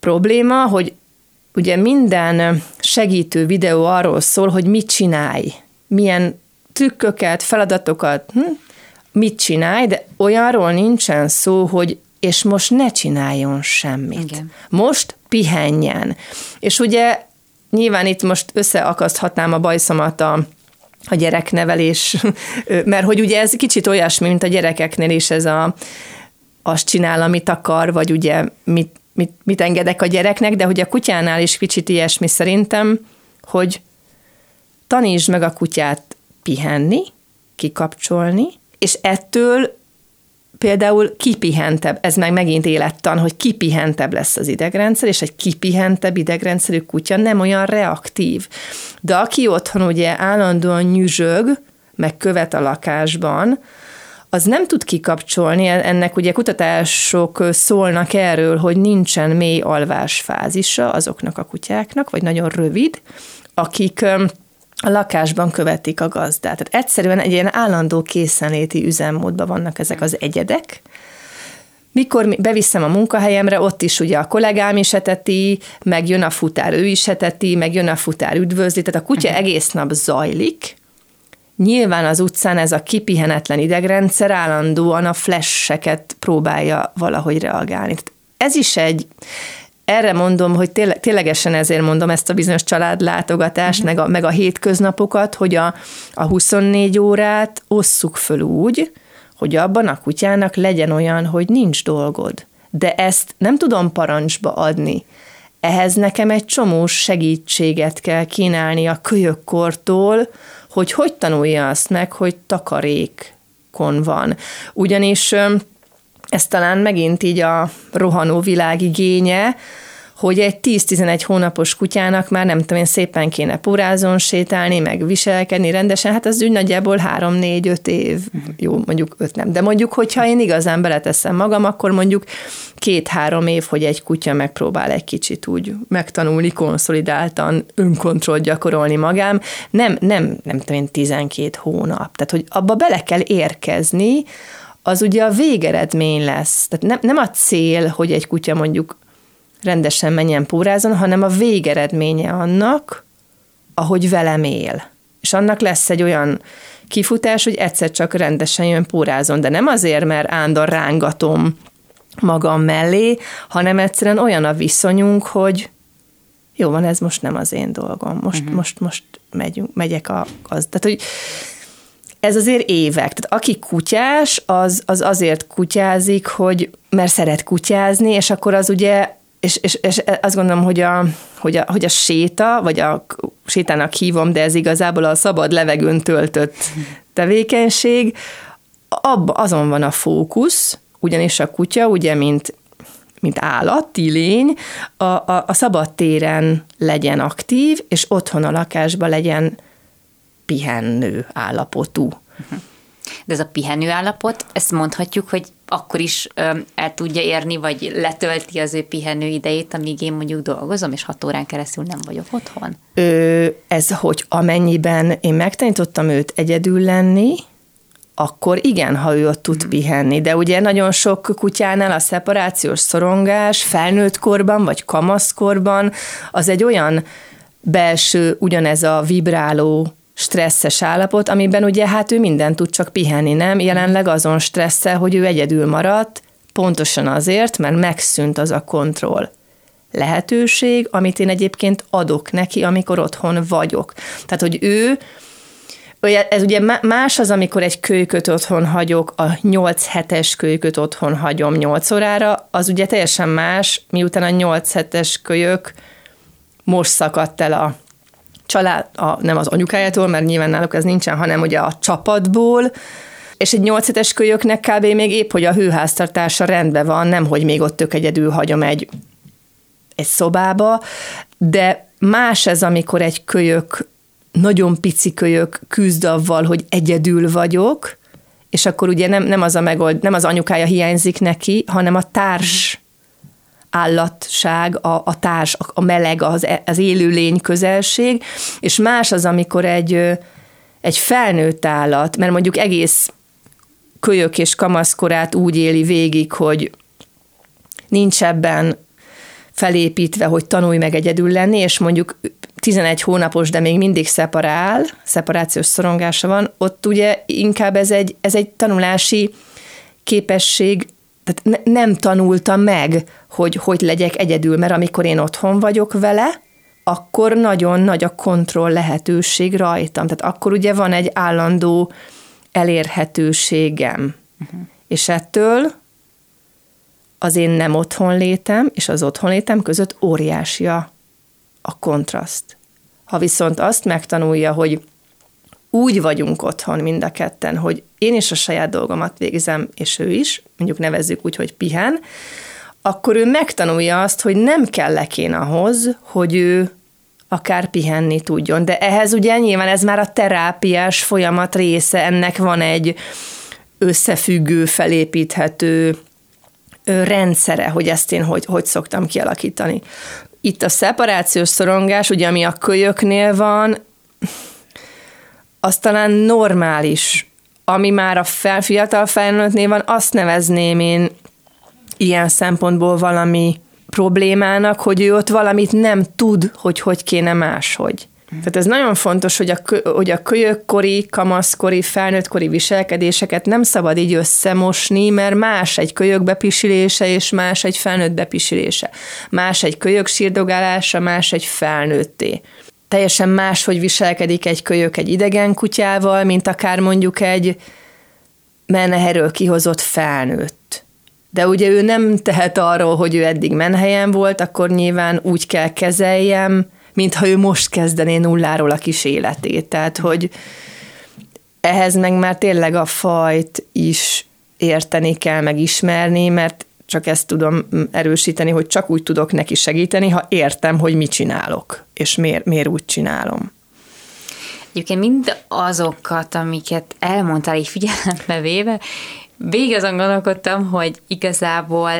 probléma, hogy ugye minden segítő videó arról szól, hogy mit csinálj, milyen trükköket, feladatokat, hm, mit csinálj, de olyanról nincsen szó, hogy és most ne csináljon semmit. Igen. Most pihenjen. És ugye nyilván itt most összeakaszthatnám a bajszomat a a gyereknevelés, mert hogy ugye ez kicsit olyasmi, mint a gyerekeknél is ez a azt csinál, amit akar, vagy ugye mit, mit, mit engedek a gyereknek, de hogy a kutyánál is kicsit ilyesmi szerintem, hogy tanítsd meg a kutyát pihenni, kikapcsolni, és ettől például kipihentebb, ez meg megint élettan, hogy kipihentebb lesz az idegrendszer, és egy kipihentebb idegrendszerű kutya nem olyan reaktív. De aki otthon ugye állandóan nyüzsög, meg követ a lakásban, az nem tud kikapcsolni, ennek ugye kutatások szólnak erről, hogy nincsen mély alvás fázisa azoknak a kutyáknak, vagy nagyon rövid, akik a lakásban követik a gazdát. Tehát egyszerűen egy ilyen állandó készenléti üzemmódban vannak ezek az egyedek, mikor beviszem a munkahelyemre, ott is ugye a kollégám is eteti, meg jön a futár, ő is eteti, meg jön a futár üdvözli, tehát a kutya uh-huh. egész nap zajlik, Nyilván az utcán ez a kipihenetlen idegrendszer állandóan a flasheket próbálja valahogy reagálni. Ez is egy, erre mondom, hogy tényleg, ténylegesen ezért mondom ezt a bizonyos családlátogatást, mm-hmm. meg, a, meg a hétköznapokat, hogy a, a 24 órát osszuk föl úgy, hogy abban a kutyának legyen olyan, hogy nincs dolgod. De ezt nem tudom parancsba adni. Ehhez nekem egy csomó segítséget kell kínálni a kölyökkortól, hogy hogy tanulja azt meg, hogy takarékon van. Ugyanis ez talán megint így a rohanó világ igénye, hogy egy 10-11 hónapos kutyának már nem tudom én szépen kéne purázon sétálni, meg viselkedni rendesen, hát az úgy nagyjából 3-4-5 év, jó, mondjuk 5 nem, de mondjuk, hogyha én igazán beleteszem magam, akkor mondjuk két-három év, hogy egy kutya megpróbál egy kicsit úgy megtanulni, konszolidáltan önkontrollt gyakorolni magám, nem, nem, nem tudom én 12 hónap, tehát hogy abba bele kell érkezni, az ugye a végeredmény lesz. Tehát nem, nem a cél, hogy egy kutya mondjuk rendesen menjen pórázon, hanem a végeredménye annak, ahogy velem él. És annak lesz egy olyan kifutás, hogy egyszer csak rendesen jön pórázon, de nem azért, mert ándor rángatom magam mellé, hanem egyszerűen olyan a viszonyunk, hogy jó van, ez most nem az én dolgom, most, uh-huh. most, most megyünk, megyek a gaz. Tehát, hogy ez azért évek. Tehát aki kutyás, az, az azért kutyázik, hogy mert szeret kutyázni, és akkor az ugye és, és, és azt gondolom, hogy a, hogy, a, hogy a séta, vagy a sétának hívom, de ez igazából a szabad levegőn töltött tevékenység, abba azon van a fókusz, ugyanis a kutya, ugye, mint, mint állati lény, a, a, a szabad téren legyen aktív, és otthon a lakásban legyen pihenő állapotú. Uh-huh. De ez a pihenő állapot, ezt mondhatjuk, hogy akkor is el tudja érni, vagy letölti az ő pihenő idejét, amíg én mondjuk dolgozom, és hat órán keresztül nem vagyok otthon? Ö, ez, hogy amennyiben én megtanítottam őt egyedül lenni, akkor igen, ha ő ott tud mm. pihenni. De ugye nagyon sok kutyánál a szeparációs szorongás felnőtt korban, vagy kamaszkorban, az egy olyan belső, ugyanez a vibráló stresszes állapot, amiben ugye hát ő minden tud csak pihenni, nem? Jelenleg azon stresszel, hogy ő egyedül maradt, pontosan azért, mert megszűnt az a kontroll lehetőség, amit én egyébként adok neki, amikor otthon vagyok. Tehát, hogy ő, ez ugye más az, amikor egy kölyköt otthon hagyok, a 8 hetes kölyköt otthon hagyom 8 órára, az ugye teljesen más, miután a 8 hetes kölyök most szakadt el a család, a, nem az anyukájától, mert nyilván náluk ez nincsen, hanem ugye a csapatból, és egy 8 hetes kölyöknek kb. még épp, hogy a hőháztartása rendben van, nem, hogy még ott tök egyedül hagyom egy, egy szobába, de más ez, amikor egy kölyök, nagyon pici kölyök küzd avval, hogy egyedül vagyok, és akkor ugye nem, nem az a megold, nem az anyukája hiányzik neki, hanem a társ állatság, a, a társ, a meleg, az, az élőlény közelség, és más az, amikor egy, egy felnőtt állat, mert mondjuk egész kölyök és kamaszkorát úgy éli végig, hogy nincs ebben felépítve, hogy tanulj meg egyedül lenni, és mondjuk 11 hónapos, de még mindig szeparál, szeparációs szorongása van, ott ugye inkább ez egy, ez egy tanulási képesség tehát ne, nem tanulta meg, hogy hogy legyek egyedül, mert amikor én otthon vagyok vele, akkor nagyon nagy a kontroll lehetőség rajtam. Tehát akkor ugye van egy állandó elérhetőségem. Uh-huh. És ettől az én nem otthonlétem és az otthonlétem között óriási a, a kontraszt. Ha viszont azt megtanulja, hogy úgy vagyunk otthon mind a ketten, hogy én is a saját dolgomat végzem, és ő is, mondjuk nevezzük úgy, hogy pihen, akkor ő megtanulja azt, hogy nem kell lekén ahhoz, hogy ő akár pihenni tudjon. De ehhez ugye nyilván ez már a terápiás folyamat része, ennek van egy összefüggő, felépíthető rendszere, hogy ezt én hogy, hogy szoktam kialakítani. Itt a szeparációs szorongás, ugye ami a kölyöknél van, az talán normális. Ami már a fel, fiatal felnőttnél van, azt nevezném én ilyen szempontból valami problémának, hogy ő ott valamit nem tud, hogy hogy kéne máshogy. Tehát ez nagyon fontos, hogy a, hogy a kölyökkori, kamaszkori, felnőttkori viselkedéseket nem szabad így összemosni, mert más egy kölyök bepisilése, és más egy felnőtt bepisilése. Más egy kölyök sírdogálása, más egy felnőtté. Teljesen más, hogy viselkedik egy kölyök egy idegen kutyával, mint akár mondjuk egy menneherről kihozott felnőtt. De ugye ő nem tehet arról, hogy ő eddig menhelyen volt, akkor nyilván úgy kell kezeljem, mintha ő most kezdené nulláról a kis életét. Tehát, hogy ehhez meg már tényleg a fajt is érteni kell, meg ismerni, mert csak ezt tudom erősíteni, hogy csak úgy tudok neki segíteni, ha értem, hogy mit csinálok, és miért, miért úgy csinálom. Egyébként mind azokat, amiket elmondtál így figyelembe véve, végig azon gondolkodtam, hogy igazából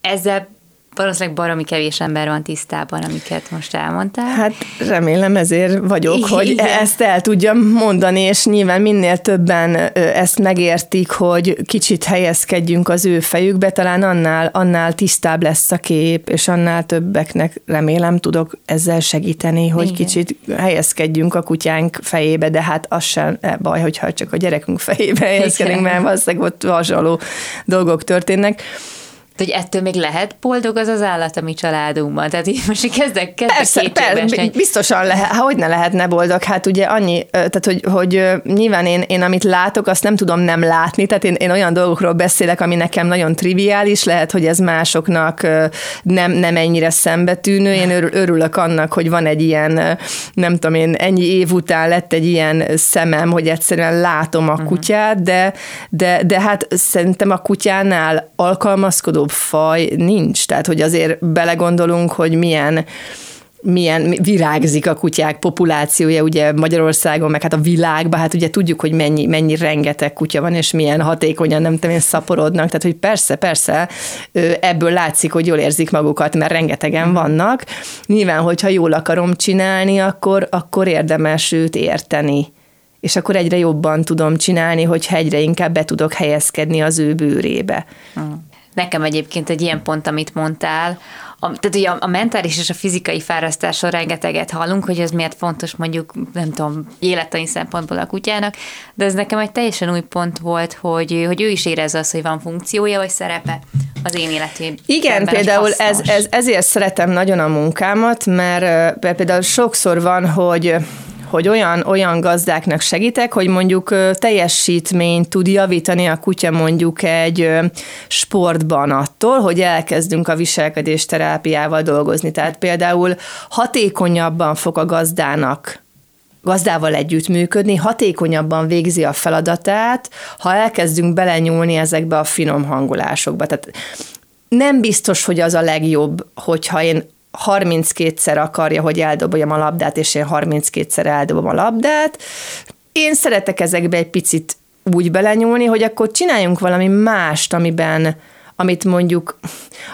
ezzel valószínűleg baromi kevés ember van tisztában, amiket most elmondtál. Hát remélem ezért vagyok, Igen. hogy ezt el tudjam mondani, és nyilván minél többen ezt megértik, hogy kicsit helyezkedjünk az ő fejükbe, talán annál, annál tisztább lesz a kép, és annál többeknek remélem tudok ezzel segíteni, hogy Igen. kicsit helyezkedjünk a kutyánk fejébe, de hát az sem baj, hogyha csak a gyerekünk fejébe helyezkedünk, mert valószínűleg ott hasonló dolgok történnek hogy ettől még lehet boldog az az állat a mi családunkban? Tehát így most kezdek, kezdek persze, persze, biztosan lehet. Hát hogy ne lehetne boldog? Hát ugye annyi, tehát hogy, hogy nyilván én, én amit látok, azt nem tudom nem látni, tehát én, én olyan dolgokról beszélek, ami nekem nagyon triviális, lehet, hogy ez másoknak nem, nem ennyire szembetűnő. Én örülök annak, hogy van egy ilyen, nem tudom én, ennyi év után lett egy ilyen szemem, hogy egyszerűen látom a mhm. kutyát, de, de, de hát szerintem a kutyánál alkalmazkodó nagyobb faj nincs. Tehát, hogy azért belegondolunk, hogy milyen milyen virágzik a kutyák populációja ugye Magyarországon, meg hát a világban, hát ugye tudjuk, hogy mennyi, mennyi rengeteg kutya van, és milyen hatékonyan, nem tudom én, szaporodnak, tehát hogy persze, persze, ebből látszik, hogy jól érzik magukat, mert rengetegen vannak. Nyilván, hogyha jól akarom csinálni, akkor, akkor érdemes őt érteni és akkor egyre jobban tudom csinálni, hogyha egyre inkább be tudok helyezkedni az ő bőrébe. Nekem egyébként egy ilyen pont, amit mondtál, a, tehát ugye a, a mentális és a fizikai fárasztásról rengeteget hallunk, hogy ez miért fontos mondjuk, nem tudom, élettani szempontból a kutyának, de ez nekem egy teljesen új pont volt, hogy, hogy ő is érezze azt, hogy van funkciója vagy szerepe az én életében. Igen, például ez, ez, ezért szeretem nagyon a munkámat, mert például sokszor van, hogy hogy olyan, olyan gazdáknak segítek, hogy mondjuk teljesítményt tud javítani a kutya mondjuk egy sportban attól, hogy elkezdünk a viselkedés terápiával dolgozni. Tehát például hatékonyabban fog a gazdának gazdával együttműködni, hatékonyabban végzi a feladatát, ha elkezdünk belenyúlni ezekbe a finom hangolásokba. Tehát nem biztos, hogy az a legjobb, hogyha én 32-szer akarja, hogy eldobjam a labdát, és én 32-szer eldobom a labdát. Én szeretek ezekbe egy picit úgy belenyúlni, hogy akkor csináljunk valami mást, amiben, amit mondjuk,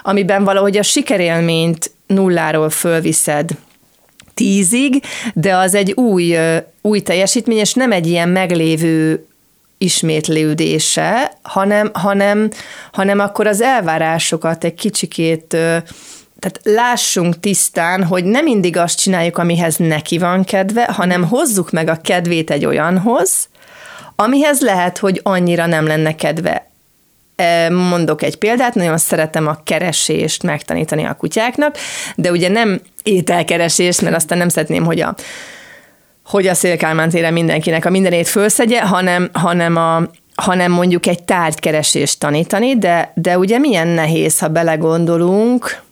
amiben valahogy a sikerélményt nulláról fölviszed tízig, de az egy új, új teljesítmény, és nem egy ilyen meglévő ismétlődése, hanem, hanem, hanem akkor az elvárásokat egy kicsikét tehát lássunk tisztán, hogy nem mindig azt csináljuk, amihez neki van kedve, hanem hozzuk meg a kedvét egy olyanhoz, amihez lehet, hogy annyira nem lenne kedve. Mondok egy példát, nagyon szeretem a keresést megtanítani a kutyáknak, de ugye nem ételkeresést, mert aztán nem szeretném, hogy a hogy a Szélkálmán téren mindenkinek a mindenét fölszegye, hanem, hanem a, hanem mondjuk egy tárgykeresést tanítani, de, de ugye milyen nehéz, ha belegondolunk,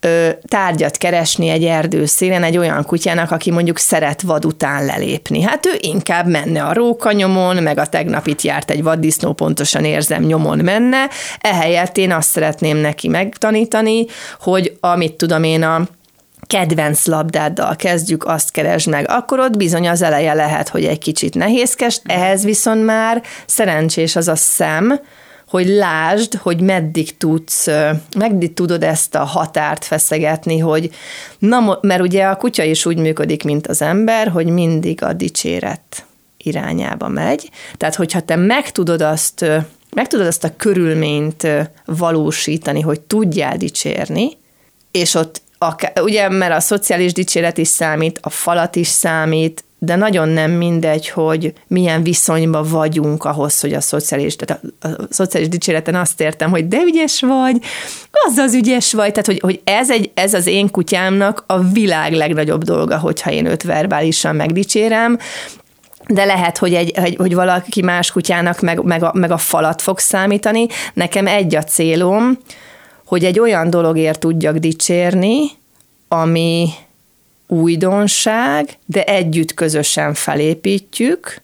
ö, tárgyat keresni egy erdőszélen egy olyan kutyának, aki mondjuk szeret vad után lelépni. Hát ő inkább menne a rókanyomon, meg a tegnap itt járt egy vaddisznó, pontosan érzem, nyomon menne. Ehelyett én azt szeretném neki megtanítani, hogy amit tudom én a kedvenc labdáddal kezdjük, azt keresd meg, akkor ott bizony az eleje lehet, hogy egy kicsit nehézkes, ehhez viszont már szerencsés az a szem, hogy lásd, hogy meddig tudsz, meddig tudod ezt a határt feszegetni, hogy na, mert ugye a kutya is úgy működik, mint az ember, hogy mindig a dicséret irányába megy. Tehát, hogyha te meg tudod azt, meg tudod azt a körülményt valósítani, hogy tudjál dicsérni, és ott akár, ugye, mert a szociális dicséret is számít, a falat is számít, de nagyon nem mindegy, hogy milyen viszonyban vagyunk ahhoz, hogy a szociális, tehát a, a szociális dicséreten azt értem, hogy de ügyes vagy, az az ügyes vagy, tehát hogy, hogy ez, egy, ez az én kutyámnak a világ legnagyobb dolga, hogyha én őt verbálisan megdicsérem, de lehet, hogy, egy, hogy, hogy valaki más kutyának meg, meg, a, meg a falat fog számítani. Nekem egy a célom, hogy egy olyan dologért tudjak dicsérni, ami újdonság, de együtt közösen felépítjük,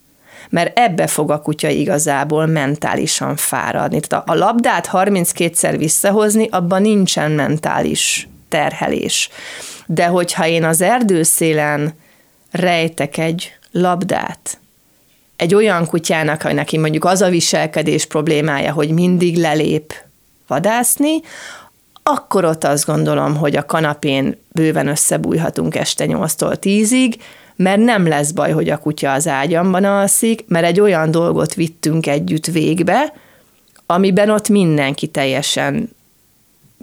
mert ebbe fog a kutya igazából mentálisan fáradni. Tehát a labdát 32-szer visszahozni, abban nincsen mentális terhelés. De hogyha én az erdőszélen rejtek egy labdát, egy olyan kutyának, hogy neki mondjuk az a viselkedés problémája, hogy mindig lelép vadászni, akkor ott azt gondolom, hogy a kanapén bőven összebújhatunk este 8-tól 10-ig, mert nem lesz baj, hogy a kutya az ágyamban alszik, mert egy olyan dolgot vittünk együtt végbe, amiben ott mindenki teljesen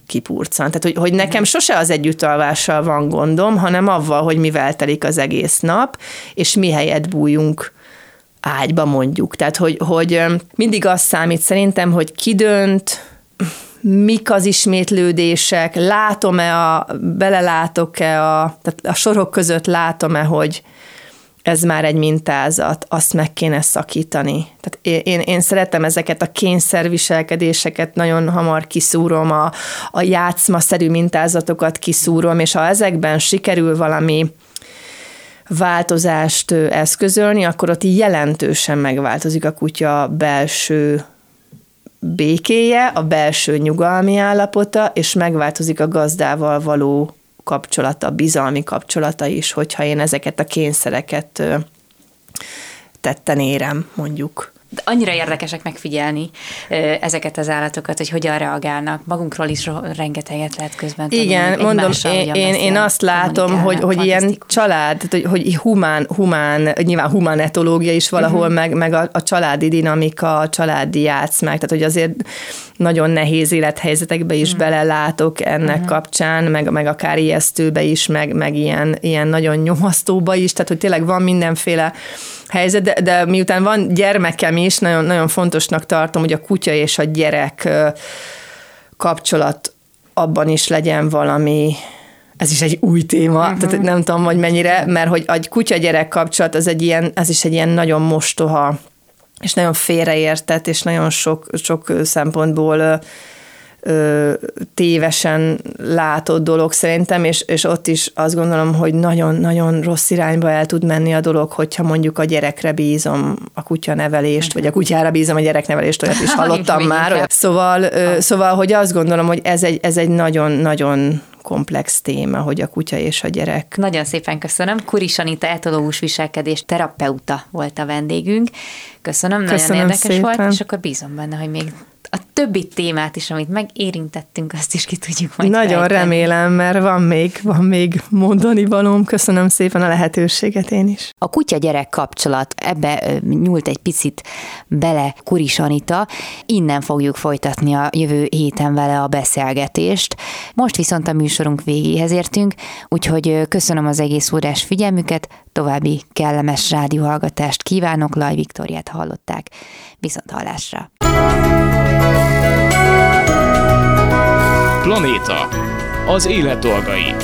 kipurcan. Tehát, hogy, hogy nekem sose az együttalvással van gondom, hanem avval, hogy mivel telik az egész nap, és mi helyet bújunk ágyba mondjuk. Tehát, hogy, hogy mindig az számít szerintem, hogy ki dönt, mik az ismétlődések, látom-e, a, belelátok-e, a, tehát a sorok között látom-e, hogy ez már egy mintázat, azt meg kéne szakítani. Tehát én, én szeretem ezeket a kényszerviselkedéseket, nagyon hamar kiszúrom, a, a játszmaszerű mintázatokat kiszúrom, és ha ezekben sikerül valami változást eszközölni, akkor ott jelentősen megváltozik a kutya belső békéje, a belső nyugalmi állapota, és megváltozik a gazdával való kapcsolata, bizalmi kapcsolata is, hogyha én ezeket a kényszereket tetten érem, mondjuk. Annyira érdekesek megfigyelni ezeket az állatokat, hogy hogyan reagálnak. Magunkról is rengeteget lehet közben Igen, tanulni, mondom, én, én, én azt látom, hogy, hogy ilyen család, hogy, hogy humán, humán, nyilván humán etológia is valahol, uh-huh. meg, meg a, a családi dinamika, a családi játszmák, tehát hogy azért nagyon nehéz élethelyzetekbe is uh-huh. belelátok ennek uh-huh. kapcsán, meg, meg akár ijesztőbe is, meg, meg ilyen, ilyen nagyon nyomasztóba is, tehát hogy tényleg van mindenféle helyzet, de, de miután van gyermekem is, nagyon, nagyon fontosnak tartom, hogy a kutya és a gyerek kapcsolat abban is legyen valami, ez is egy új téma, uh-huh. tehát nem tudom, hogy mennyire, mert hogy a kutya-gyerek kapcsolat az egy ilyen, ez is egy ilyen nagyon mostoha, és nagyon félreértett, és nagyon sok, sok szempontból ö, tévesen látott dolog szerintem, és, és ott is azt gondolom, hogy nagyon-nagyon rossz irányba el tud menni a dolog, hogyha mondjuk a gyerekre bízom a kutya nevelést, vagy a kutyára bízom a gyereknevelést, olyat is hallottam már. Olyat. Szóval, ö, szóval, hogy azt gondolom, hogy ez egy, ez egy nagyon-nagyon komplex téma, hogy a kutya és a gyerek. Nagyon szépen köszönöm. Kuris Anita etológus viselkedés terapeuta volt a vendégünk. Köszönöm, köszönöm nagyon érdekes szépen. volt, és akkor bízom benne, hogy még a többi témát is, amit megérintettünk, azt is ki tudjuk majd Nagyon fejteni. remélem, mert van még, van még mondani valóm. Köszönöm szépen a lehetőséget én is. A kutya-gyerek kapcsolat, ebbe nyúlt egy picit bele Kuris Anita. Innen fogjuk folytatni a jövő héten vele a beszélgetést. Most viszont a műsorunk végéhez értünk, úgyhogy köszönöm az egész órás figyelmüket, további kellemes rádióhallgatást kívánok, Laj Viktoriát hallották. Viszont hallásra! Planéta. Az élet dolgai.